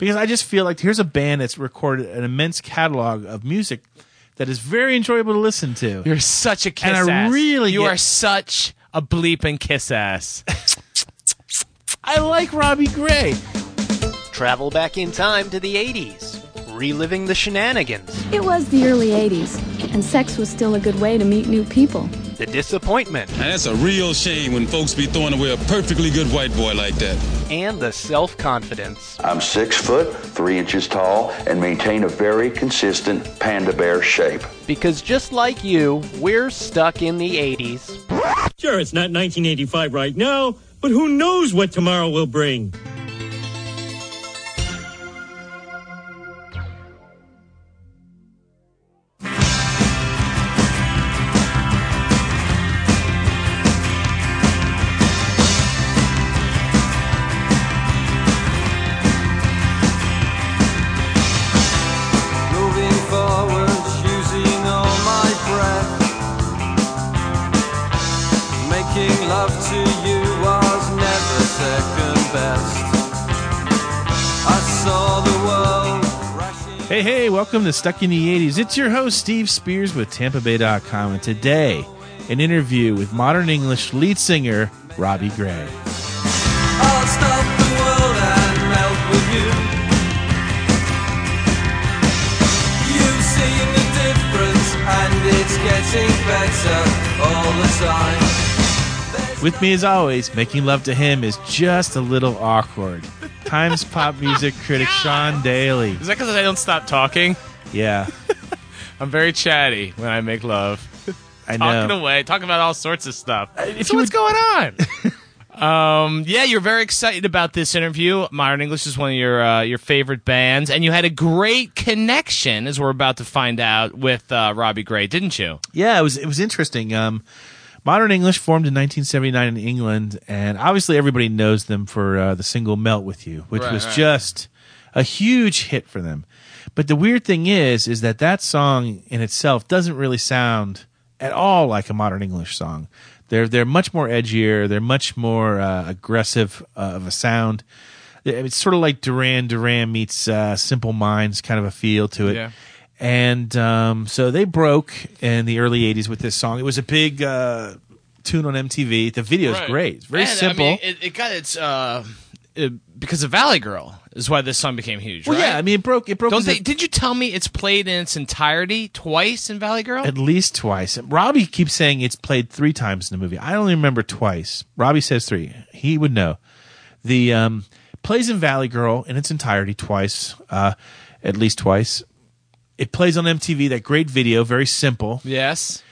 because I just feel like here's a band that's recorded an immense catalog of music that is very enjoyable to listen to. You're such a kiss And I ass. really you get- are such a bleeping kiss ass. I like Robbie Grey. Travel back in time to the 80s, reliving the shenanigans, It was the early 80s, and sex was still a good way to meet new people. The disappointment, Now that's a real shame when folks be throwing away a perfectly good white boy like that. and the self confidence. I'm six foot, three inches tall, and maintain a very consistent panda bear shape. Because just like you, we're stuck in the 80s. Sure, it's not 1985 right now, but who knows what tomorrow will bring? Hey, hey, welcome to Stuck in the 80s. It's your host, Steve Spears with TampaBay.com, and today, an interview with modern English lead singer Robbie Grey. I'll stop the world and melt with you. You've the difference, and it's getting better all the time. With me, as always, making love to him is just a little awkward. Times pop music critic Sean Daly. Is that because I don't stop talking? Yeah, I'm very chatty when I make love. I know. Talking away, talking about all sorts of stuff. if so you what's going on? um, yeah, you're very excited about this interview. Modern English is one of your uh, your favorite bands, and you had a great connection, as we're about to find out, with uh, Robbie Grey, didn't you? Yeah, it was it was interesting. Um, Modern English formed in 1979 in England, and obviously everybody knows them for uh, the single "Melt with You," which Right, was right. just a huge hit for them. But the weird thing is, is that that song in itself doesn't really sound at all like a Modern English song. They're they're much more edgier. They're much more uh, aggressive uh, of a sound. It's sort of like Duran Duran meets uh, Simple Minds, kind of a feel to it. Yeah. And um, so they broke in the early '80s with this song. It was a big uh, tune on MTV. The video is Right. great. It's very And, I simple. mean, it, it got its uh, it, because of Valley Girl is why this song became huge. well, right? yeah. I mean, it broke. It broke. Don't they? a- Did you tell me it's played in its entirety twice in Valley Girl? at least twice. Robbie keeps saying it's played three times in the movie. I only remember twice. Robbie says three. He would know. The um, plays in Valley Girl in its entirety twice, uh, at least twice. It plays on MTV. That great video, very simple, yes.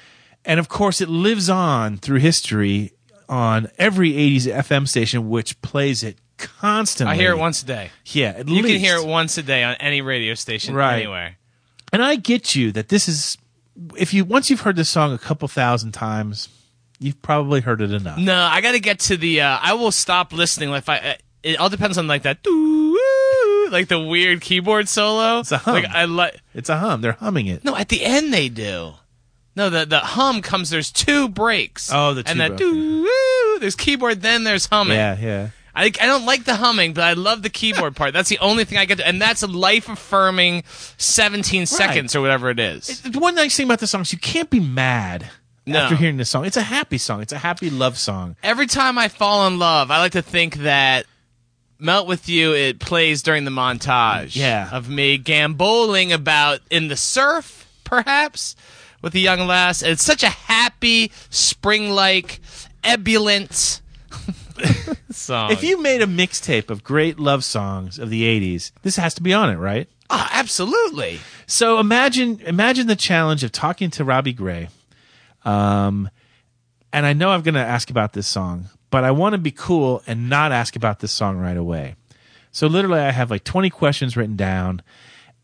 and of course, it lives on through history on every '80s FM station, which plays it constantly. I hear it once a day. Yeah, at You least. can hear it once a day on any radio station Right. anywhere. And I get you that this is if you once you've heard this song a couple thousand times, you've probably heard it enough. No, I got to get to the. Uh, I will stop listening if I. Uh, it all depends on like that, doo-woo, like the weird keyboard solo. It's a hum. Like I like. It's a hum. They're humming it. No, at the end they do. No, the the hum comes. There's two breaks. Oh, the two and that breaks. There's keyboard, then there's humming. Yeah, yeah. I, I don't like the humming, but I love the keyboard part. That's the only thing I get, to, and that's a life affirming 17 seconds or whatever it is. The one nice thing about the song is you can't be mad No. after hearing this song. It's a happy song. It's a happy love song. Every time I fall in love, I like to think that Melt with You it plays during the montage. Yeah. Of me gamboling about in the surf, perhaps, with a young lass. It's such a happy, spring like, ebullient song. If you made a mixtape of great love songs of the 80s, this has to be on it, right? Ah, absolutely. So imagine imagine the challenge of talking to Robbie Grey. Um and I know I'm going to ask about this song, but I want to be cool and not ask about this song right away. So literally I have like 20 questions written down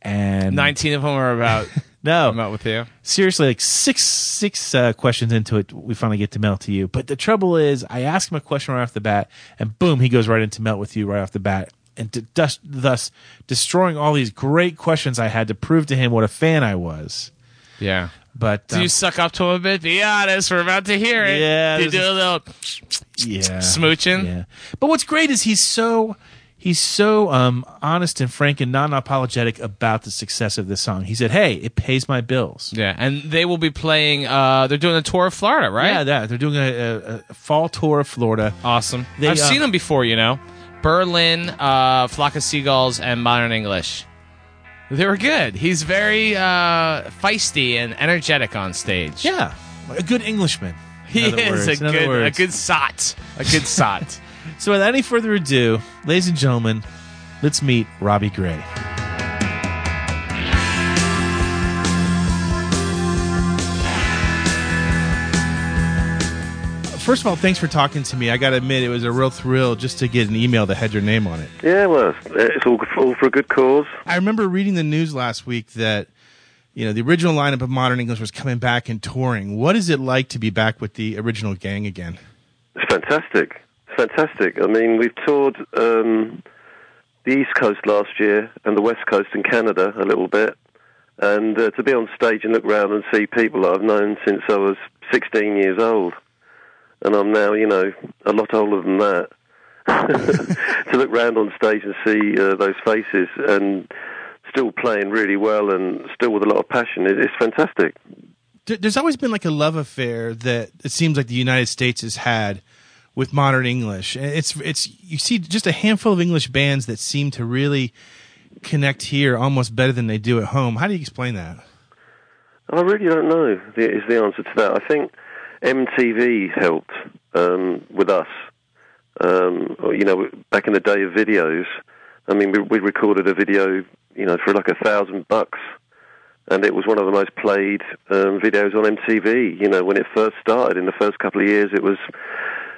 and 19 of them are about no. Melt with You. seriously like six six uh, questions into it we finally get to melt to you but the trouble is i ask him a question right off the bat and boom he goes right into melt with you right off the bat and to, thus, thus destroying all these great questions i had to prove to him what a fan i was Yeah. But Do um, you suck up to him a bit? Be honest. We're about to hear it. Yeah, Do you do a little yeah smooching? yeah but what's great is he's so he's so um, honest and frank and non-apologetic about the success of this song. He said, "Hey, it pays my bills." Yeah, and they will be playing. Uh, they're doing a tour of Florida, right? Yeah, that they're doing a, a, a fall tour of Florida. Awesome. They, I've uh, seen them before, you know. Berlin, uh, Flock of Seagulls, and Modern English. They were good. He's very uh, feisty and energetic on stage. Yeah, a good Englishman. he is words, a good, a good sot, a good sot. So, without any further ado, ladies and gentlemen, let's meet Robbie Grey. First of all, thanks for talking to me. I got to admit, it was a real thrill just to get an email that had your name on it. Yeah, well, it's all, all for a good cause. I remember reading the news last week that you know the original lineup of Modern English was coming back and touring. What is it like to be back with the original gang again? It's fantastic. It's fantastic. I mean, we've toured um, the East Coast last year and the West Coast in Canada a little bit. And uh, to be on stage and look around and see people that I've known since I was 16 years old. And I'm now, you know, a lot older than that. to look round on stage and see uh, those faces and still playing really well and still with a lot of passion, it, it's fantastic. There's always been like a love affair that it seems like the United States has had with modern English. It's it's you see just a handful of English bands that seem to really connect here almost better than they do at home. How do you explain that? I really don't know. the- Is the answer to that? I think MTV helped um, with us. Um, you know, back in the day of videos. I mean, we, we recorded a video, you know, for like a thousand bucks, and it was one of the most played um, videos on MTV. You know, when it first started, in the first couple of years, it was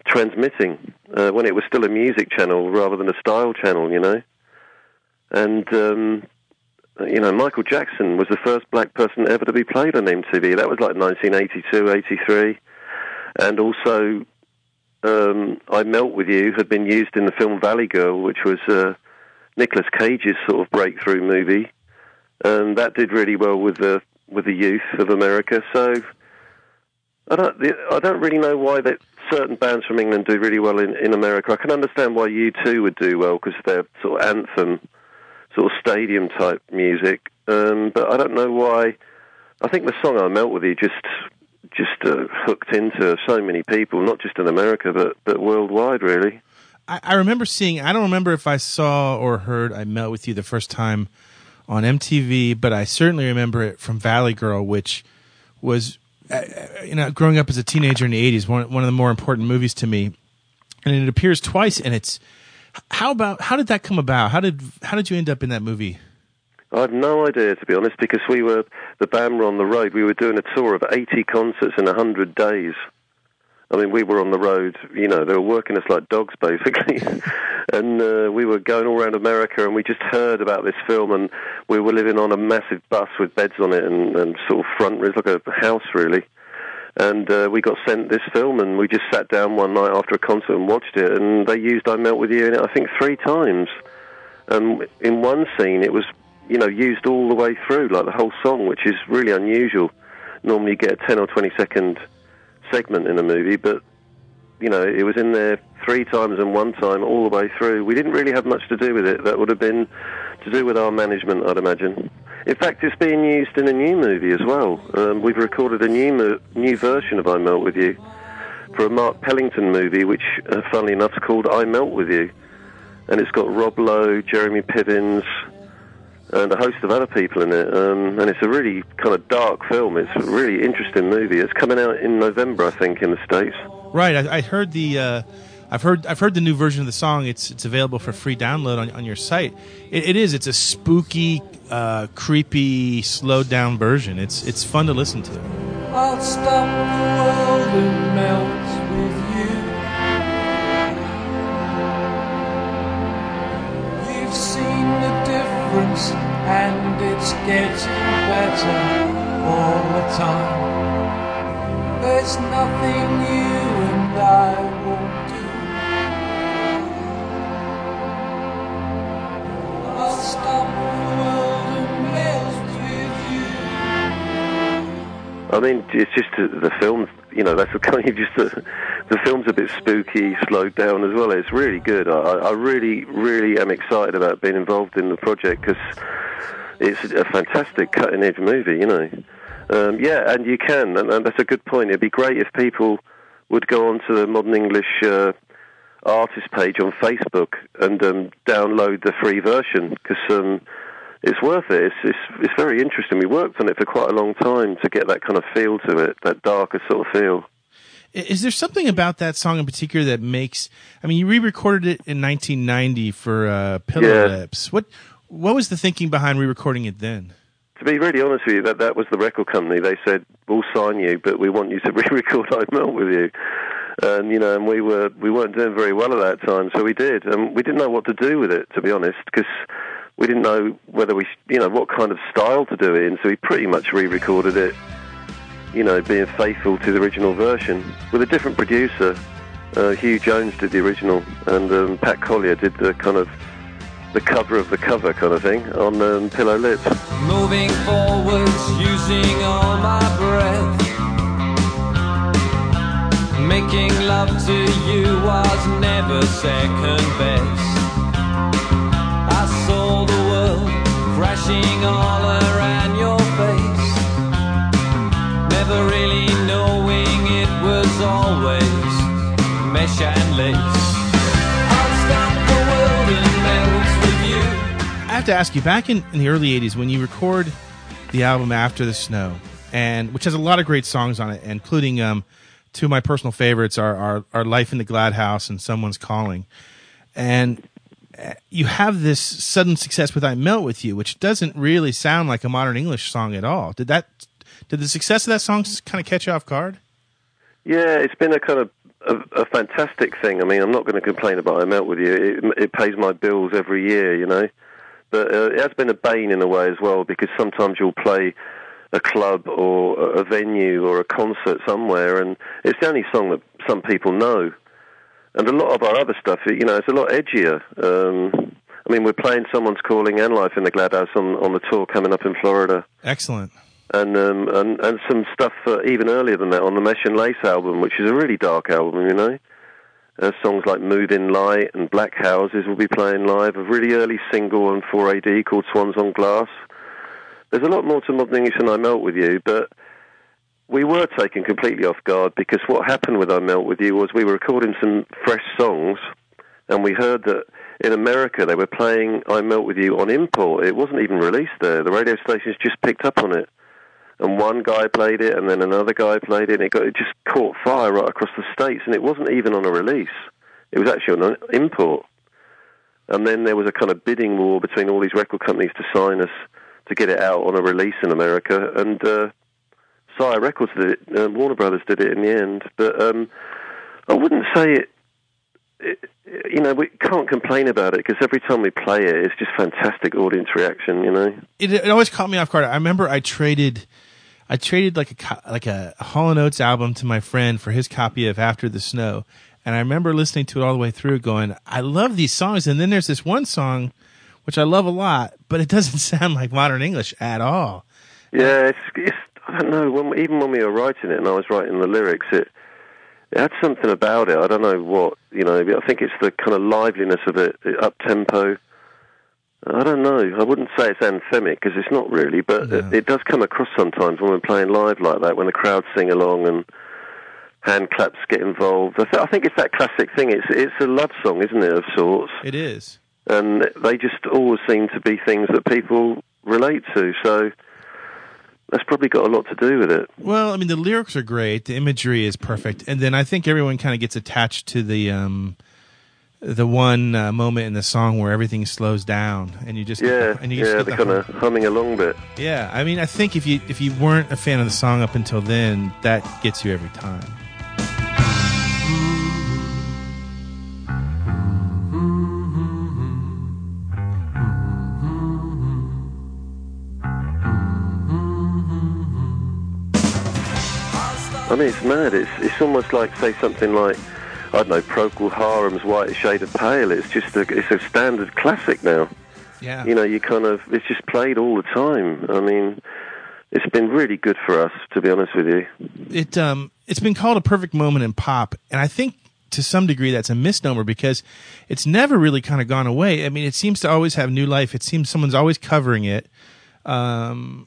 transmitting uh, when it was still a music channel rather than a style channel. You know, and um, you know, Michael Jackson was the first black person ever to be played on MTV. That was like 1982, 83. And also, um, I Melt With You had been used in the film Valley Girl, which was uh, Nicolas Cage's sort of breakthrough movie. And that did really well with the with the youth of America. So I don't I don't really know why that certain bands from England do really well in, in America. I can understand why you two would do well because they're sort of anthem sort of stadium type music. Um, but I don't know why. I think the song "I Melt with You" just just uh, hooked into so many people, not just in America but but worldwide, really. I, I remember seeing. I don't remember if I saw or heard "I Met with You" the first time on MTV, but I certainly remember it from Valley Girl, which was, uh, uh, you know, growing up as a teenager in the '80s, one one of the more important movies to me, and it appears twice. And it's how about how did that come about? How did how did you end up in that movie? I have no idea, to be honest, because we were the band were on the road. We were doing a tour of 80 concerts in 100 days. I mean, we were on the road. You know, they were working us like dogs, basically. and uh, we were going all around America, and we just heard about this film, and we were living on a massive bus with beds on it and, and sort of front. It was like a house, really. And uh, we got sent this film, and we just sat down one night after a concert and watched it. And they used "I Melt with You" in it, I think, three times. And in one scene, it was you know used all the way through, like the whole song, which is really unusual. Normally, you get a ten or twenty second segment in a movie, but you know it was in there three times and one time all the way through. We didn't really have much to do with it. That would have been to do with our management, I'd imagine. In fact, it's being used in a new movie as well. Um, we've recorded a new mo- new version of "I Melt with You" for a Mark Pellington movie, which, uh, funnily enough, is called "I Melt with You," and it's got Rob Lowe, Jeremy Piven, and a host of other people in it. Um, and it's a really kind of dark film. It's a really interesting movie. It's coming out in November, I think, in the states. Right, I, I heard the. Uh, I've heard I've heard the new version of the song. It's it's available for free download on, on your site. It, it is. It's a spooky, uh, creepy, slowed down version. It's it's fun to listen to. Difference, and it's getting better all the time. There's nothing you I mean, it's just the film. You know, that's the kind of just the, the film's a bit spooky, slowed down as well. It's really good. I, I really, really am excited about being involved in the project because it's a fantastic cutting edge movie. You know, um, yeah, and you can, and, and that's a good point. It'd be great if people would go onto the Modern English. Uh, artist page on Facebook and um, download the free version because um, it's worth it. It's, it's it's very interesting. We worked on it for quite a long time to get that kind of feel to it, that darker sort of feel. Is there something about that song in particular that makes? I mean, you re-recorded it in 1990 for uh, Pillow Yeah. Lips. What what was the thinking behind re-recording it then? To be really honest with you, that that was the record company. They said we'll sign you, but we want you to re-record "I Melt with You." And you know, and we were we weren't doing very well at that time, so we did, and we didn't know what to do with it, to be honest, because we didn't know whether we, you know, what kind of style to do it in. So we pretty much re-recorded it, you know, being faithful to the original version with a different producer. Uh, Hugh Jones did the original, and um, Pat Collier did the kind of the cover of the cover kind of thing on um, Pillow Lips. Moving forwards, using all my breath. Making love to you was never second best. Crashing all around your face. Never really knowing it was always mesh and lace. I have to ask you, back in, in the early 80s, when you record the album After the Snow, and which has a lot of great songs on it, including um, two of my personal favorites are, are, are Life in the Glad House and Someone's Calling. And you have this sudden success with I Melt With You, which doesn't really sound like a modern English song at all. Did that, did the success of that song kind of catch you off guard? Yeah, it's been a kind of a, a fantastic thing. I mean, I'm not going to complain about I Melt With You. It, it pays my bills every year, you know. But uh, it has been a bane in a way as well because sometimes you'll play a club or a venue or a concert somewhere, and it's the only song that some people know. And a lot of our other stuff, you know, it's a lot edgier. Um, I mean, we're playing Someone's Calling and Life in the Gladhouse on, on the tour coming up in Florida Excellent. and um, and and some stuff uh, even earlier than that on the Mesh and Lace album, which is a really dark album, you know. Uh, songs like Move in Light and Black Houses will be playing live. A really early single on 4AD called Swans on Glass. There's a lot more to Modern English than I Melt With You, but we were taken completely off guard because what happened with I Melt With You was we were recording some fresh songs and we heard that in America they were playing I Melt With You on import. It wasn't even released there. The radio stations just picked up on it. And one guy played it, and then another guy played it, and it, got, it just caught fire right across the states, and it wasn't even on a release. It was actually on an import. And then there was a kind of bidding war between all these record companies to sign us to get it out on a release in America, and uh, Sire Records did it. Uh, Warner Brothers did it in the end, but um, I wouldn't say it. it you know, we can't complain about it because every time we play it, it's just fantastic audience reaction. You know. it, it always caught me off guard. I remember I traded, I traded like a like a Hall and Oates album to my friend for his copy of After the Snow, and I remember listening to it all the way through, going, "I love these songs." And then there's this one song, which I love a lot, but it doesn't sound like modern English at all. Yeah, it's, it's I don't know. When, even when we were writing it, and I was writing the lyrics, it it had something about it. I don't know what you know. I think it's the kind of liveliness of it, up tempo. I don't know. I wouldn't say it's anthemic because it's not really, but it, it does come across sometimes when we're playing live like that, when the crowd sing along and hand claps get involved. I, th- I think it's that classic thing. It's it's a love song, isn't it, of sorts? It is. and they just always seem to be things that people relate to. So that's probably got a lot to do with it. Well, I mean, the lyrics are great, the imagery is perfect, and then I think everyone kind of gets attached to the um, the one uh, moment in the song where everything slows down, and you just Yeah, the, and you just yeah, get the kind of humming along bit. Yeah, I mean, I think if you if you weren't a fan of the song up until then, that gets you every time. I mean, it's mad. It's it's almost like say something like I don't know, Procol Harum's White Shade of Pale. It's just a it's a standard classic now. Yeah. You know, you kind of it's just played all the time. I mean, it's been really good for us, to be honest with you. it um it's been called a perfect moment in pop and i think to some degree that's a misnomer because it's never really kind of gone away i mean it seems to always have new life it seems someone's always covering it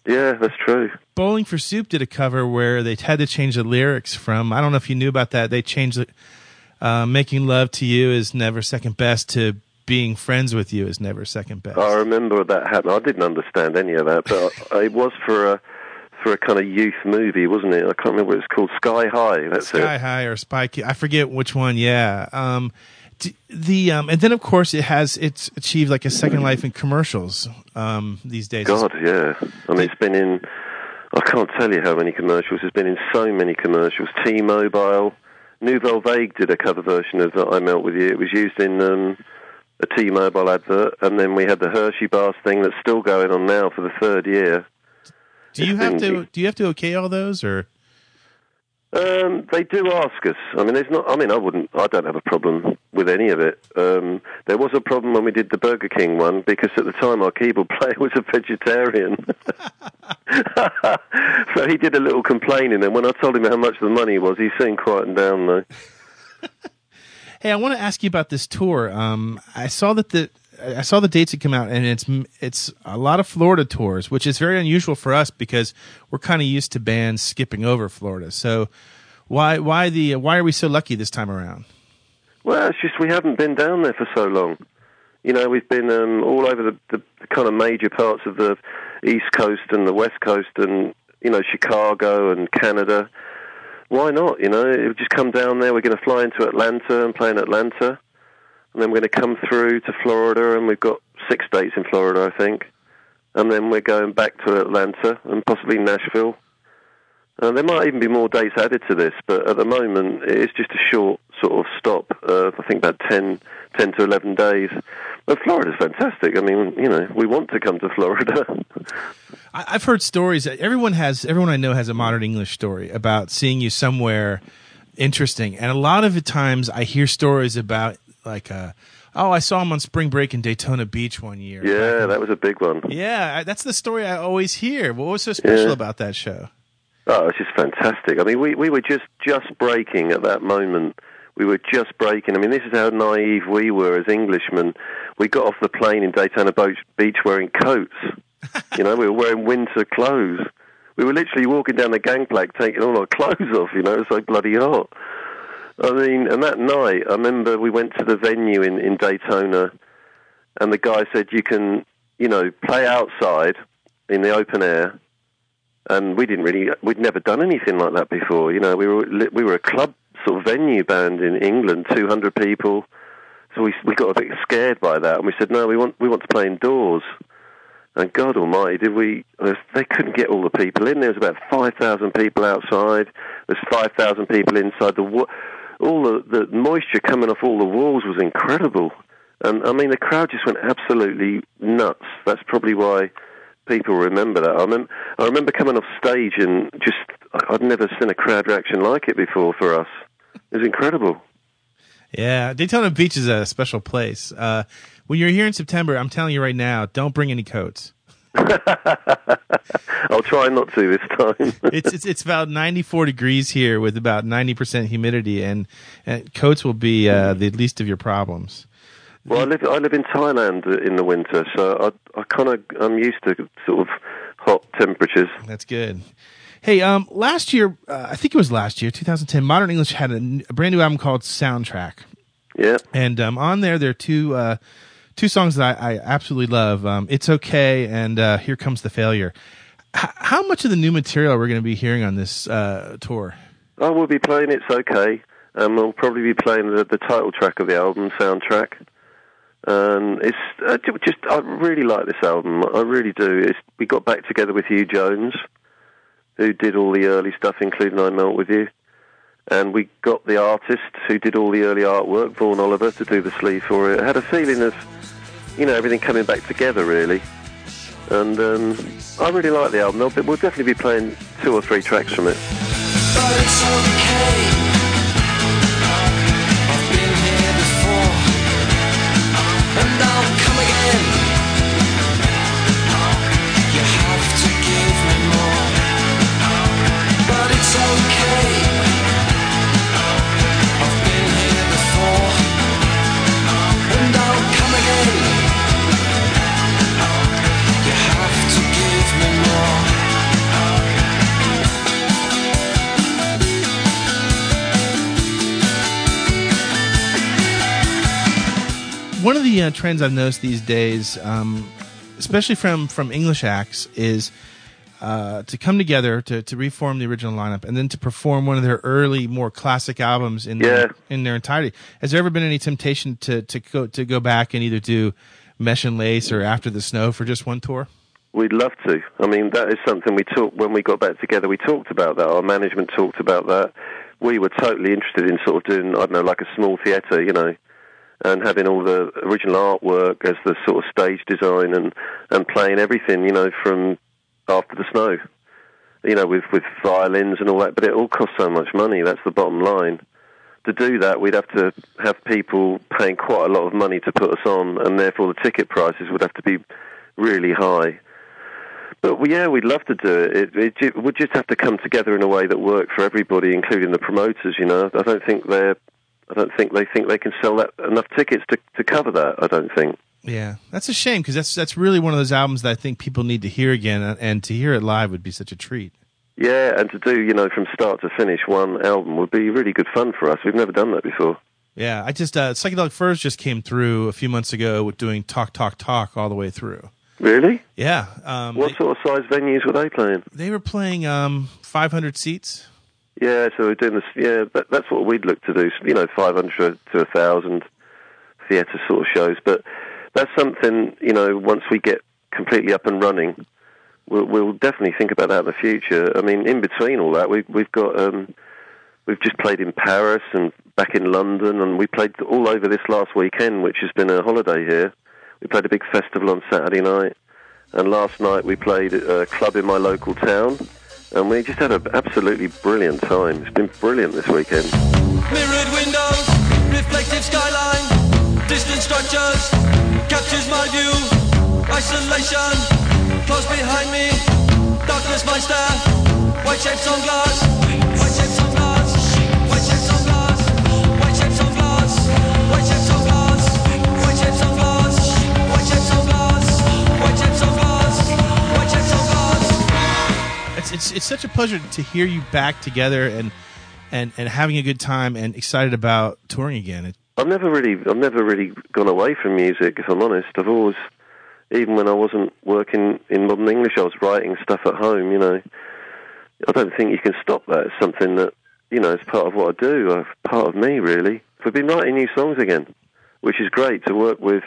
Yeah, that's true. Bowling for soup did a cover where they had to change the lyrics from i don't know if you knew about that they changed the uh, making love to you is never second best to being friends with you is never second best I remember that happened. I didn't understand any of that, but it was for a for a kind of youth movie, wasn't it? I can't remember what it's called. Sky High. That's Sky it. High or Spy Kid. I forget which one. Yeah. Um, the um, and then of course it has it's achieved like a second life in commercials um, these days. God, yeah. I mean, it's been in. I can't tell you how many commercials. It's been in so many commercials. T-Mobile, Nouvelle Vague did a cover version of that. I Melt with You. It was used in um, a T-Mobile advert, and then we had the Hershey bars thing that's still going on now for the third year. Do you have It's to do you have to okay all those or Um, they do ask us. I mean, there's not. I mean, I wouldn't. I don't have a problem with any of it. Um, there was a problem when we did the Burger King one because at the time our keyboard player was a vegetarian. so he did a little complaining, and when I told him how much the money was, he seemed quieting down though. Hey, I want to ask you about this tour. Um, I saw that the I saw the dates that come out, and it's it's a lot of Florida tours, which is very unusual for us because we're kind of used to bands skipping over Florida. So why why the why are we so lucky this time around? Well, it's just we haven't been down there for so long. You know, we've been um, all over the, the, the kind of major parts of the East Coast and the West Coast, and you know, Chicago and Canada. Why not? You know, it would just come down there. We're going to fly into Atlanta and play in Atlanta, and then we're going to come through to Florida, and we've got six dates in Florida, I think, and then we're going back to Atlanta and possibly Nashville. Uh, there might even be more dates added to this, but at the moment it's just a short sort of stop. Uh, I think about 10, 10 to 11 days. But Florida's fantastic. I mean, you know, we want to come to Florida. I've heard stories. that Everyone has everyone I know has a modern English story about seeing you somewhere interesting, and a lot of the times I hear stories about like, uh, oh, I saw him on spring break in Daytona Beach one year. yeah, that was a big one. Yeah, I- that's the story I always hear. What was so special Yeah. about that show? Oh, it's just fantastic. I mean, we, we were just, just breaking at that moment. We were just breaking. I mean, this is how naive we were as Englishmen. We got off the plane in Daytona Beach wearing coats. you know, we were wearing winter clothes. We were literally walking down the gangplank taking all our clothes off, you know, it was so bloody hot. I mean, and that night, I remember we went to the venue in, in Daytona, and the guy said, you can, you know, play outside in the open air, and we didn't really we'd never done anything like that before you know. We were we were a club sort of venue band in England 200 people. So we we got a bit scared by that and we said no we want we want to play indoors. And God almighty did we uh, they couldn't get all the people in. There was about 5000 people outside. There's 5000 people inside the all the, the moisture coming off all the walls was incredible and I mean the crowd just went absolutely nuts that's probably why people remember that. I, remem- I remember coming off stage and just I'd never seen a crowd reaction like it before for us. It was incredible. Yeah, Daytona Beach is a special place. Uh, when you're here in September, I'm telling you right now, don't bring any coats. I'll try not to this time. It's it's, it's about 94 degrees here with about 90% humidity, and, and coats will be uh, the least of your problems. well, I live I live in Thailand in the winter, so I I kind of I'm used to sort of hot temperatures. That's good. Hey, um, last year, uh, I think it was last year, 2010, Modern English had a brand new album called Soundtrack. Yeah. And um, on there, there are two uh, two songs that I, I absolutely love. Um, it's okay, and uh, here comes the failure. H- how much of the new material are we going to be hearing on this uh, tour? I will be playing It's Okay, and we'll probably be playing the, the title track of the album, soundtrack. And it's uh, just, I really like this album. I really do. It's, we got back together with Hugh Jones, who did all the early stuff, including I Melt With You. And we got the artist who did all the early artwork, Vaughan Oliver, to do the sleeve for it. I had a feeling of, you know, everything coming back together, really. And um, I really like the album. We'll we'll definitely be playing two or three tracks from it. Of uh, trends I've noticed these days, um, especially from from English acts, is uh, to come together to, to reform the original lineup and then to perform one of their early, more classic albums in their, Yeah. in their entirety. Has there ever been any temptation to to go to go back and either do Mesh and Lace or After the Snow for just one tour? We'd love to. I mean, that is something we talked when we got back together. We talked about that. Our management talked about that. We were totally interested in sort of doing, I don't know, like a small theatre, you know, and having all the original artwork as the sort of stage design and and playing everything, you know, from after the snow, you know, with with violins and all that. But it all costs so much money. That's the bottom line. To do that, we'd have to have people paying quite a lot of money to put us on, and therefore the ticket prices would have to be really high. But yeah, we'd love to do it. It, it. would just have to come together in a way that worked for everybody, including the promoters. You know, I don't think they're. I don't think they think they can sell that enough tickets to to cover that. I don't think. Yeah, that's a shame because that's that's really one of those albums that I think people need to hear again, and, to hear it live would be such a treat. Yeah, and to do you know from start to finish one album would be really good fun for us. We've never done that before. Yeah, I just uh, psychedelic furs just came through a few months ago with doing talk, talk, talk all the way through. Really? Yeah, um, What they, sort of size venues were they playing? they were playing um, 500 seats. Yeah, so we're doing this. Yeah, that, that's what we'd look to do. You know, five hundred to thousand theatre sort of shows. But that's something you know. Once we get completely up and running, we'll, we'll definitely think about that in the future. I mean, in between all that, we've we've got um, we've just played in Paris and back in London, and we played all over this last weekend, which has been a holiday here. We played a big festival on Saturday night, and last night we played a club in my local town, and we just had an absolutely brilliant time. It's been brilliant this weekend. Mirrored windows, reflective skyline, distant structures, captures my view. Isolation, close behind me, darkness my stare. White shapes on glass, white shapes It's, it's it's such a pleasure to hear you back together and and and having a good time and excited about touring again. It, I've never really, I've never really gone away from music. If I'm honest, I've always, even when I wasn't working in modern English, I was writing stuff at home. You know, I don't think you can stop that. It's something that, you know, it's part of what I do. uh, Part of me, really. We've been writing new songs again, which is great to work with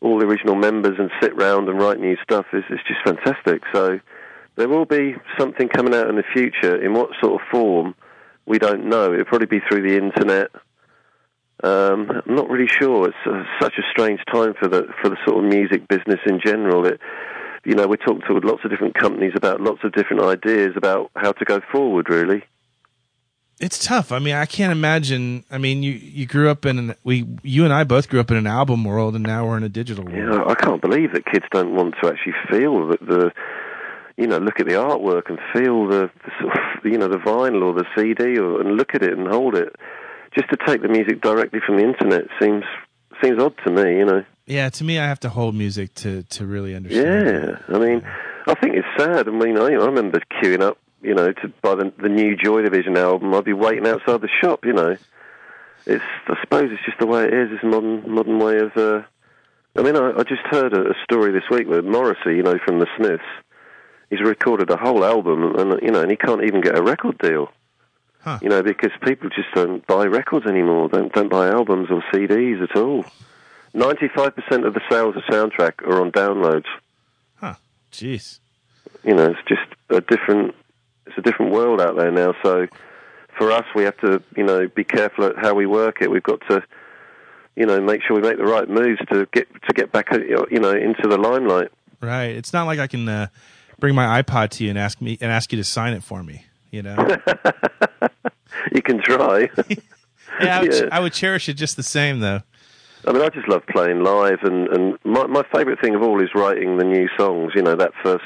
all the original members and sit round and write new stuff. is It's just fantastic. So there will be something coming out in the future. In what sort of form, we don't know. It'll probably be through the internet. Um, I'm not really sure. It's uh, such a strange time for the for the sort of music business in general. It, you know, we're talking to lots of different companies about lots of different ideas about how to go forward. Really, it's tough. I mean, I can't imagine. I mean, you you grew up in an, we you and I both grew up in an album world, and now we're in a digital world. know, I can't believe that kids don't want to actually feel the, the you know, look at the artwork and feel the, the sort of, you know, the vinyl or the CD, or, and look at it and hold it. Just to take the music directly from the internet seems seems odd to me. You know. Yeah, to me, I have to hold music to to really understand. Yeah, I mean, I think it's sad. I mean, I, I remember queuing up, you know, to buy the, the new Joy Division album. I'd be waiting outside the shop, you know. It's, I suppose, it's just the way it is. It's a modern, modern way of. Uh, I mean, I, I just heard a, a story this week with Morrissey, you know, from the Smiths. He's recorded a whole album, and you know, and he can't even get a record deal. Huh. You know, because people just don't buy records anymore. Don't don't buy albums or CDs at all. Ninety-five percent of the sales of soundtrack are on downloads. Huh. Jeez. You know, it's just a different. It's a different world out there now. So, for us, we have to, you know, be careful at how we work it. We've got to, you know, make sure we make the right moves to get to get back, you know, into the limelight. Right. It's not like I can uh, bring my iPod to you and ask me and ask you to sign it for me. You know. You can try. yeah, I would, Yeah. I would cherish it just the same, though. I mean, I just love playing live, and and my my favourite thing of all is writing the new songs. You know, that first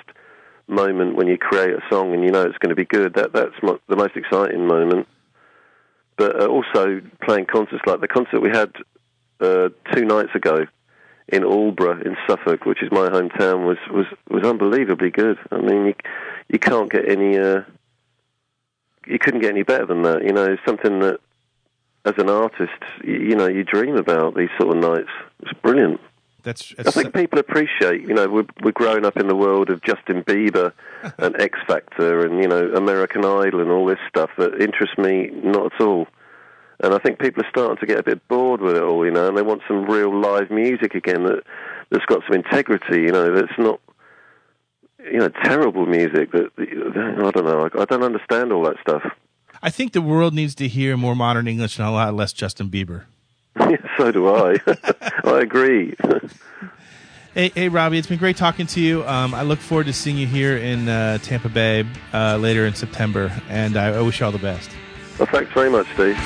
moment when you create a song and you know it's going to be good. That that's my, the most exciting moment. But uh, also playing concerts like the concert we had uh, two nights ago in Aldeburgh in Suffolk, which is my hometown, was was was unbelievably good. I mean, you you can't get any. Uh, you couldn't get any better than that. You know, it's something that as an artist, you, you know, you dream about these sort of nights. It's brilliant. That's, I think people appreciate, you know, we're, we're growing up in the world of Justin Bieber and X Factor and, you know, American Idol and all this stuff that interests me not at all. And I think people are starting to get a bit bored with it all, you know, and they want some real live music again that, that's got some integrity, you know, that's not, you know, terrible music that, I don't know, I, I don't understand all that stuff. I think the world needs to hear more modern English and a lot less Justin Bieber. so do I. I agree. Hey, hey, Robbie, it's been great talking to you. Um, I look forward to seeing you here in uh, Tampa Bay uh, later in September, and I, I wish you all the best. Well, thanks very much, Steve.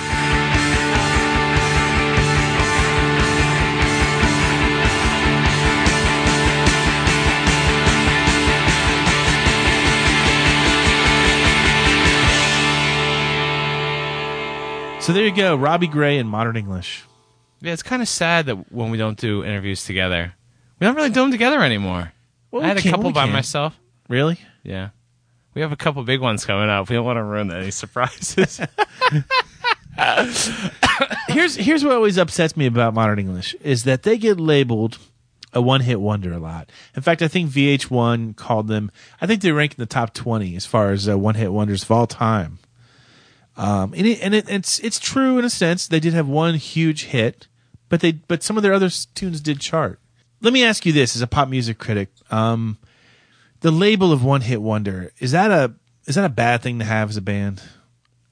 So there you go, Robbie Grey in modern English. Yeah, it's kind of sad that when we don't do interviews together, we don't really do them together anymore. Well, I had we a can't- couple by can't. myself. Really? Yeah. We have a couple big ones coming up. We don't want to ruin any surprises. here's here's what always upsets me about modern English is that they get labeled a one hit wonder a lot. In fact, I think VH1 called them. I think they rank in the top twenty as far as uh, one hit wonders of all time. Um, and it, and it, it's it's true in a sense. They did have one huge hit, but they but some of their other tunes did chart. Let me ask you this: as a pop music critic, um, the label of one hit wonder is that a is that a bad thing to have as a band?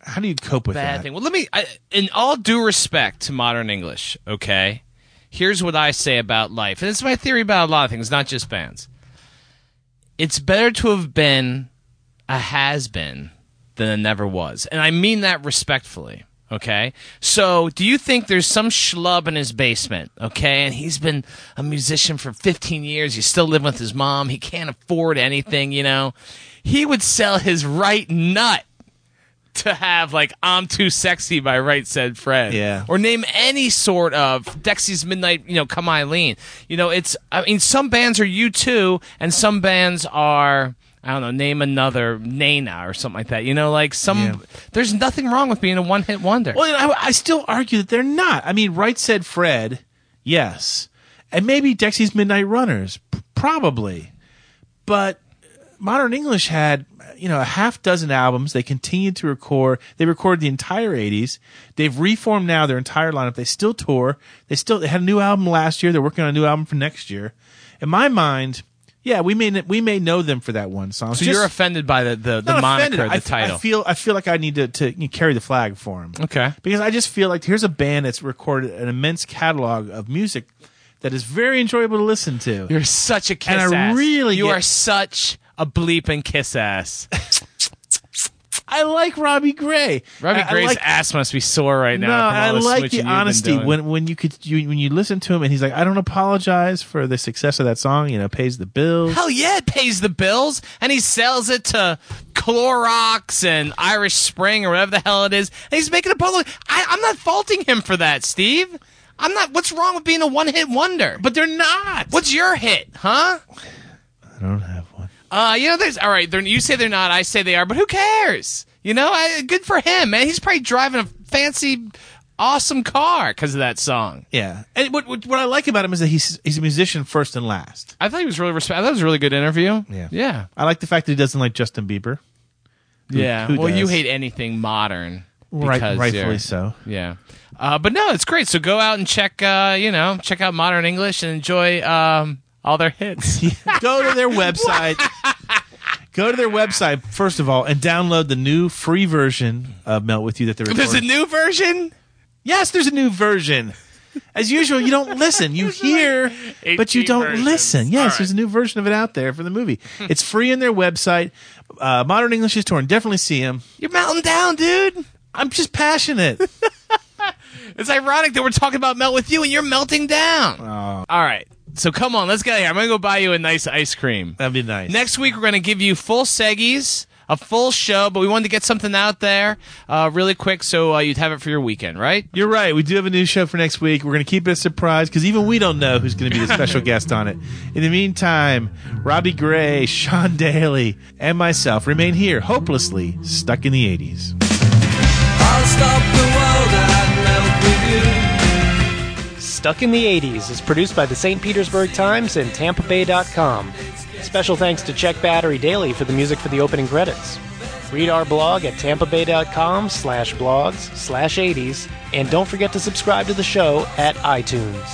How do you cope with Bad that? thing. Well, let me, I, in all due respect to modern English, okay? Here's what I say about life. And it's my theory about a lot of things, not just bands. It's better to have been a has been than a never was. And I mean that respectfully. Okay. So do you think there's some schlub in his basement? Okay. And he's been a musician for 15 years. He's still living with his mom. He can't afford anything, you know? He would sell his right nut to have like I'm too sexy by right said Fred. Yeah. Or name any sort of Dexy's Midnight, you know, Come Eileen. You know, it's I mean some bands are U2 and some bands are I don't know, name another Nana or something like that. You know, like some Yeah. there's nothing wrong with being a one hit wonder. Well, I, I still argue that they're not. I mean, Right Said Fred, yes, and maybe Dexy's Midnight Runners, p- probably, but uh, Modern English had you know a half dozen albums. They continued to record. They recorded the entire '80s. They've reformed now their entire lineup. They still tour. They still they had a new album last year. They're working on a new album for next year. In my mind. Yeah, we may we may know them for that one song. so Just- you're offended by the the, the moniker, offended. the I, title. I feel I feel like I need to to you know, carry the flag for him. Okay. Because I just feel like here's a band that's recorded an immense catalog of music that is very enjoyable to listen to. You're such a kiss And I really You get- are such a bleeping kiss ass. I like Robbie Grey. Robbie I- I Grey's like- ass must be sore right now. no, I like the honesty when when you could you, when you listen to him and he's like, I don't apologize for the success of that song. You know, pays the bills. Hell yeah, it pays the bills, and he sells it to Clorox and Irish Spring or whatever the hell it is. And he's making a public. I, I'm not faulting him for that, Steve. I'm not. What's wrong with being a one-hit wonder? But they're not. What's your hit, huh? I don't have one. Uh, you know, there's all right. You say they're not. I say they are. But who cares? You know, I, good for him, man. He's probably driving a fancy, awesome car because of that song. Yeah, and what, what what I like about him is that he's he's a musician first and last. I thought he was really respect. I thought it was a really good interview. Yeah. yeah, I like the fact that he doesn't like Justin Bieber. Who- yeah. who well, you hate anything modern, Right, rightfully so. Yeah. Uh, but no, it's great. So go out and check, uh, you know, check out Modern English and enjoy um, all their hits. go to their website. go to their website first of all and download the new free version of Melt with You that they're There's a new version. yes, there's a new version. As usual, you don't listen. You hear, but you don't versions. listen. Yes, right. there's a new version of it out there for the movie. it's free in their website. Uh, Modern English is torn. Definitely see him. You're melting down, dude. I'm just passionate. It's ironic that we're talking about melt with you and you're melting down. Oh. All right. So come on, let's get out of here. I'm going to go buy you a nice ice cream. That'd be nice. Next week, we're going to give you full seggies, a full show, but we wanted to get something out there uh, really quick so uh, you'd have it for your weekend, right? You're right. We do have a new show for next week. We're going to keep it a surprise because even we don't know who's going to be the special guest on it. In the meantime, Robbie Grey, Sean Daly, and myself remain here, hopelessly stuck in the 80s. I'll stop the world and never with you. Stuck in the 80s is produced by the St. Petersburg Times and TampaBay.com. Special thanks to Check Battery Daily for the music for the opening credits. Read our blog at tampabay.com slash blogs slash 80s, and don't forget to subscribe to the show at iTunes.